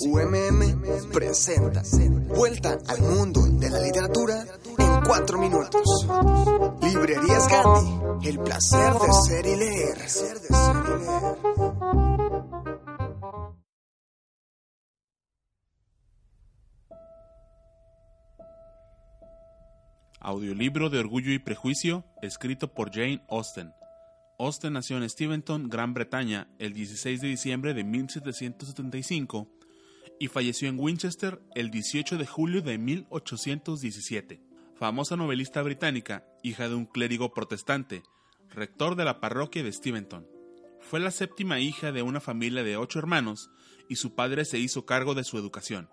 UMM presenta Vuelta al mundo de la literatura en cuatro minutos. Librerías Gandhi, el placer de ser y leer. Audiolibro de Orgullo y Prejuicio, escrito por Jane Austen. Austen nació en Steventon, Gran Bretaña, el 16 de diciembre de 1775 y falleció en Winchester el 18 de julio de 1817. Famosa novelista británica, hija de un clérigo protestante, rector de la parroquia de Steventon. Fue la séptima hija de una familia de ocho hermanos y su padre se hizo cargo de su educación.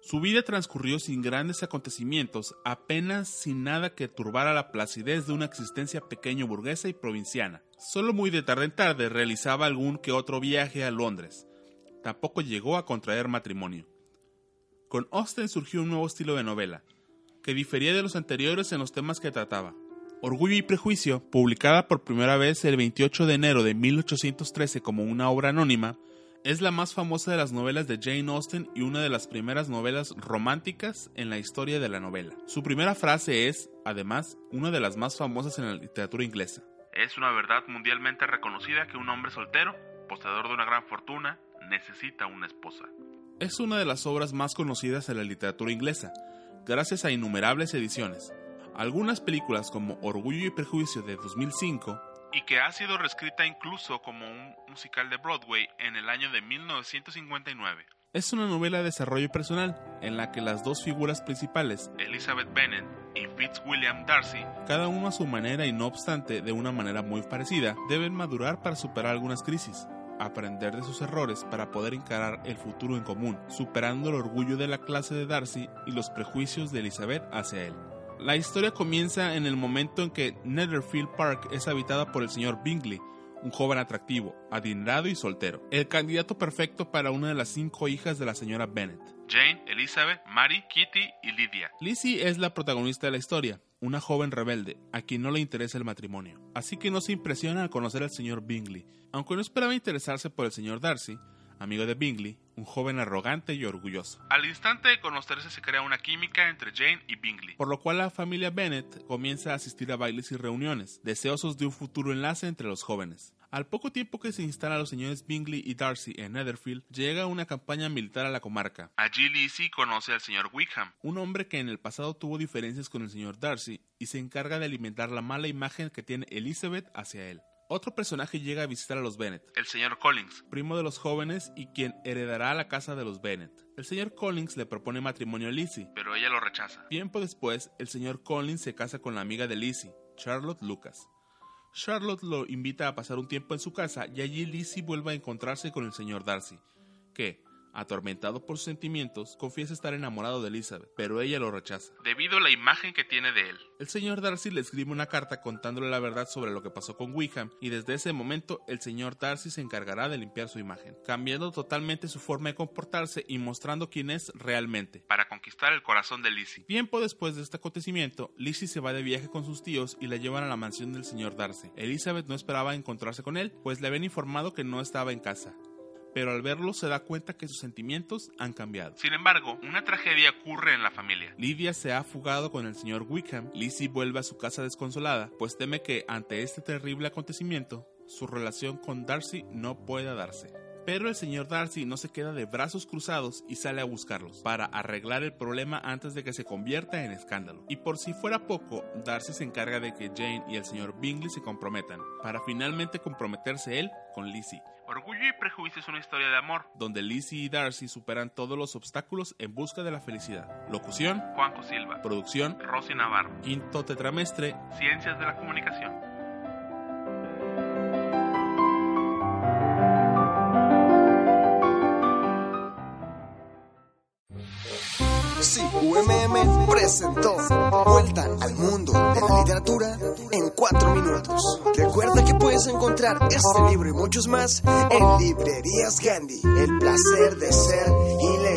Su vida transcurrió sin grandes acontecimientos, apenas sin nada que turbara la placidez de una existencia pequeño burguesa y provinciana. Solo muy de tarde en tarde realizaba algún que otro viaje a Londres. Tampoco llegó a contraer matrimonio. Con Austen surgió un nuevo estilo de novela, que difería de los anteriores en los temas que trataba. Orgullo y Prejuicio, publicada por primera vez el 28 de enero de 1813 como una obra anónima, es la más famosa de las novelas de Jane Austen y una de las primeras novelas románticas en la historia de la novela. Su primera frase es, además, una de las más famosas en la literatura inglesa. Es una verdad mundialmente reconocida que un hombre soltero, poseedor de una gran fortuna, necesita una esposa. Es una de las obras más conocidas en la literatura inglesa, gracias a innumerables ediciones. Algunas películas como Orgullo y Prejuicio de 2005 y que ha sido reescrita incluso como un musical de Broadway en el año de 1959. Es una novela de desarrollo personal en la que las dos figuras principales, Elizabeth Bennet y Fitzwilliam Darcy, cada uno a su manera y no obstante de una manera muy parecida, deben madurar para superar algunas crisis, aprender de sus errores para poder encarar el futuro en común, superando el orgullo de la clase de Darcy y los prejuicios de Elizabeth hacia él. La historia comienza en el momento en que Netherfield Park es habitada por el señor Bingley, un joven atractivo, adinerado y soltero, el candidato perfecto para una de las cinco hijas de la señora Bennet. Jane, Elizabeth, Mary, Kitty y Lydia. Lizzie es la protagonista de la historia, una joven rebelde, a quien no le interesa el matrimonio, así que no se impresiona al conocer al señor Bingley. Aunque no esperaba interesarse por el señor Darcy, amigo de Bingley, un joven arrogante y orgulloso. Al instante de conocerse se crea una química entre Jane y Bingley, por lo cual la familia Bennet comienza a asistir a bailes y reuniones, deseosos de un futuro enlace entre los jóvenes. Al poco tiempo que se instalan los señores Bingley y Darcy en Netherfield, llega una campaña militar a la comarca. Allí Lizzie conoce al señor Wickham, un hombre que en el pasado tuvo diferencias con el señor Darcy y se encarga de alimentar la mala imagen que tiene Elizabeth hacia él. Otro personaje llega a visitar a los Bennet, el señor Collins, primo de los jóvenes y quien heredará la casa de los Bennet. El señor Collins le propone matrimonio a Lizzie, pero ella lo rechaza. Tiempo después, el señor Collins se casa con la amiga de Lizzie, Charlotte Lucas. Charlotte lo invita a pasar un tiempo en su casa y allí Lizzie vuelve a encontrarse con el señor Darcy, que, Atormentado por sus sentimientos, confiesa estar enamorado de Elizabeth, pero ella lo rechaza, debido a la imagen que tiene de él. El señor Darcy le escribe una carta contándole la verdad sobre lo que pasó con Wickham, y desde ese momento el señor Darcy se encargará de limpiar su imagen, cambiando totalmente su forma de comportarse y mostrando quién es realmente, para conquistar el corazón de Lizzie. Tiempo después de este acontecimiento, Lizzie se va de viaje con sus tíos y la llevan a la mansión del señor Darcy. Elizabeth no esperaba encontrarse con él, pues le habían informado que no estaba en casa pero al verlo se da cuenta que sus sentimientos han cambiado. Sin embargo, una tragedia ocurre en la familia. Lidia se ha fugado con el señor Wickham, Lizzie vuelve a su casa desconsolada, pues teme que ante este terrible acontecimiento, su relación con Darcy no pueda darse. Pero el señor Darcy no se queda de brazos cruzados y sale a buscarlos para arreglar el problema antes de que se convierta en escándalo. Y por si fuera poco, Darcy se encarga de que Jane y el señor Bingley se comprometan, para finalmente comprometerse él con Lizzie. Orgullo y Prejuicio es una historia de amor, donde Lizzie y Darcy superan todos los obstáculos en busca de la felicidad. Locución, Juanjo Silva. Producción, Rosy Navarro. Quinto tetramestre, Ciencias de la Comunicación. Sí, UMM presentó Vuelta al mundo de la literatura en cuatro minutos. Recuerda que puedes encontrar este libro y muchos más en Librerías Gandhi. El placer de ser y leer.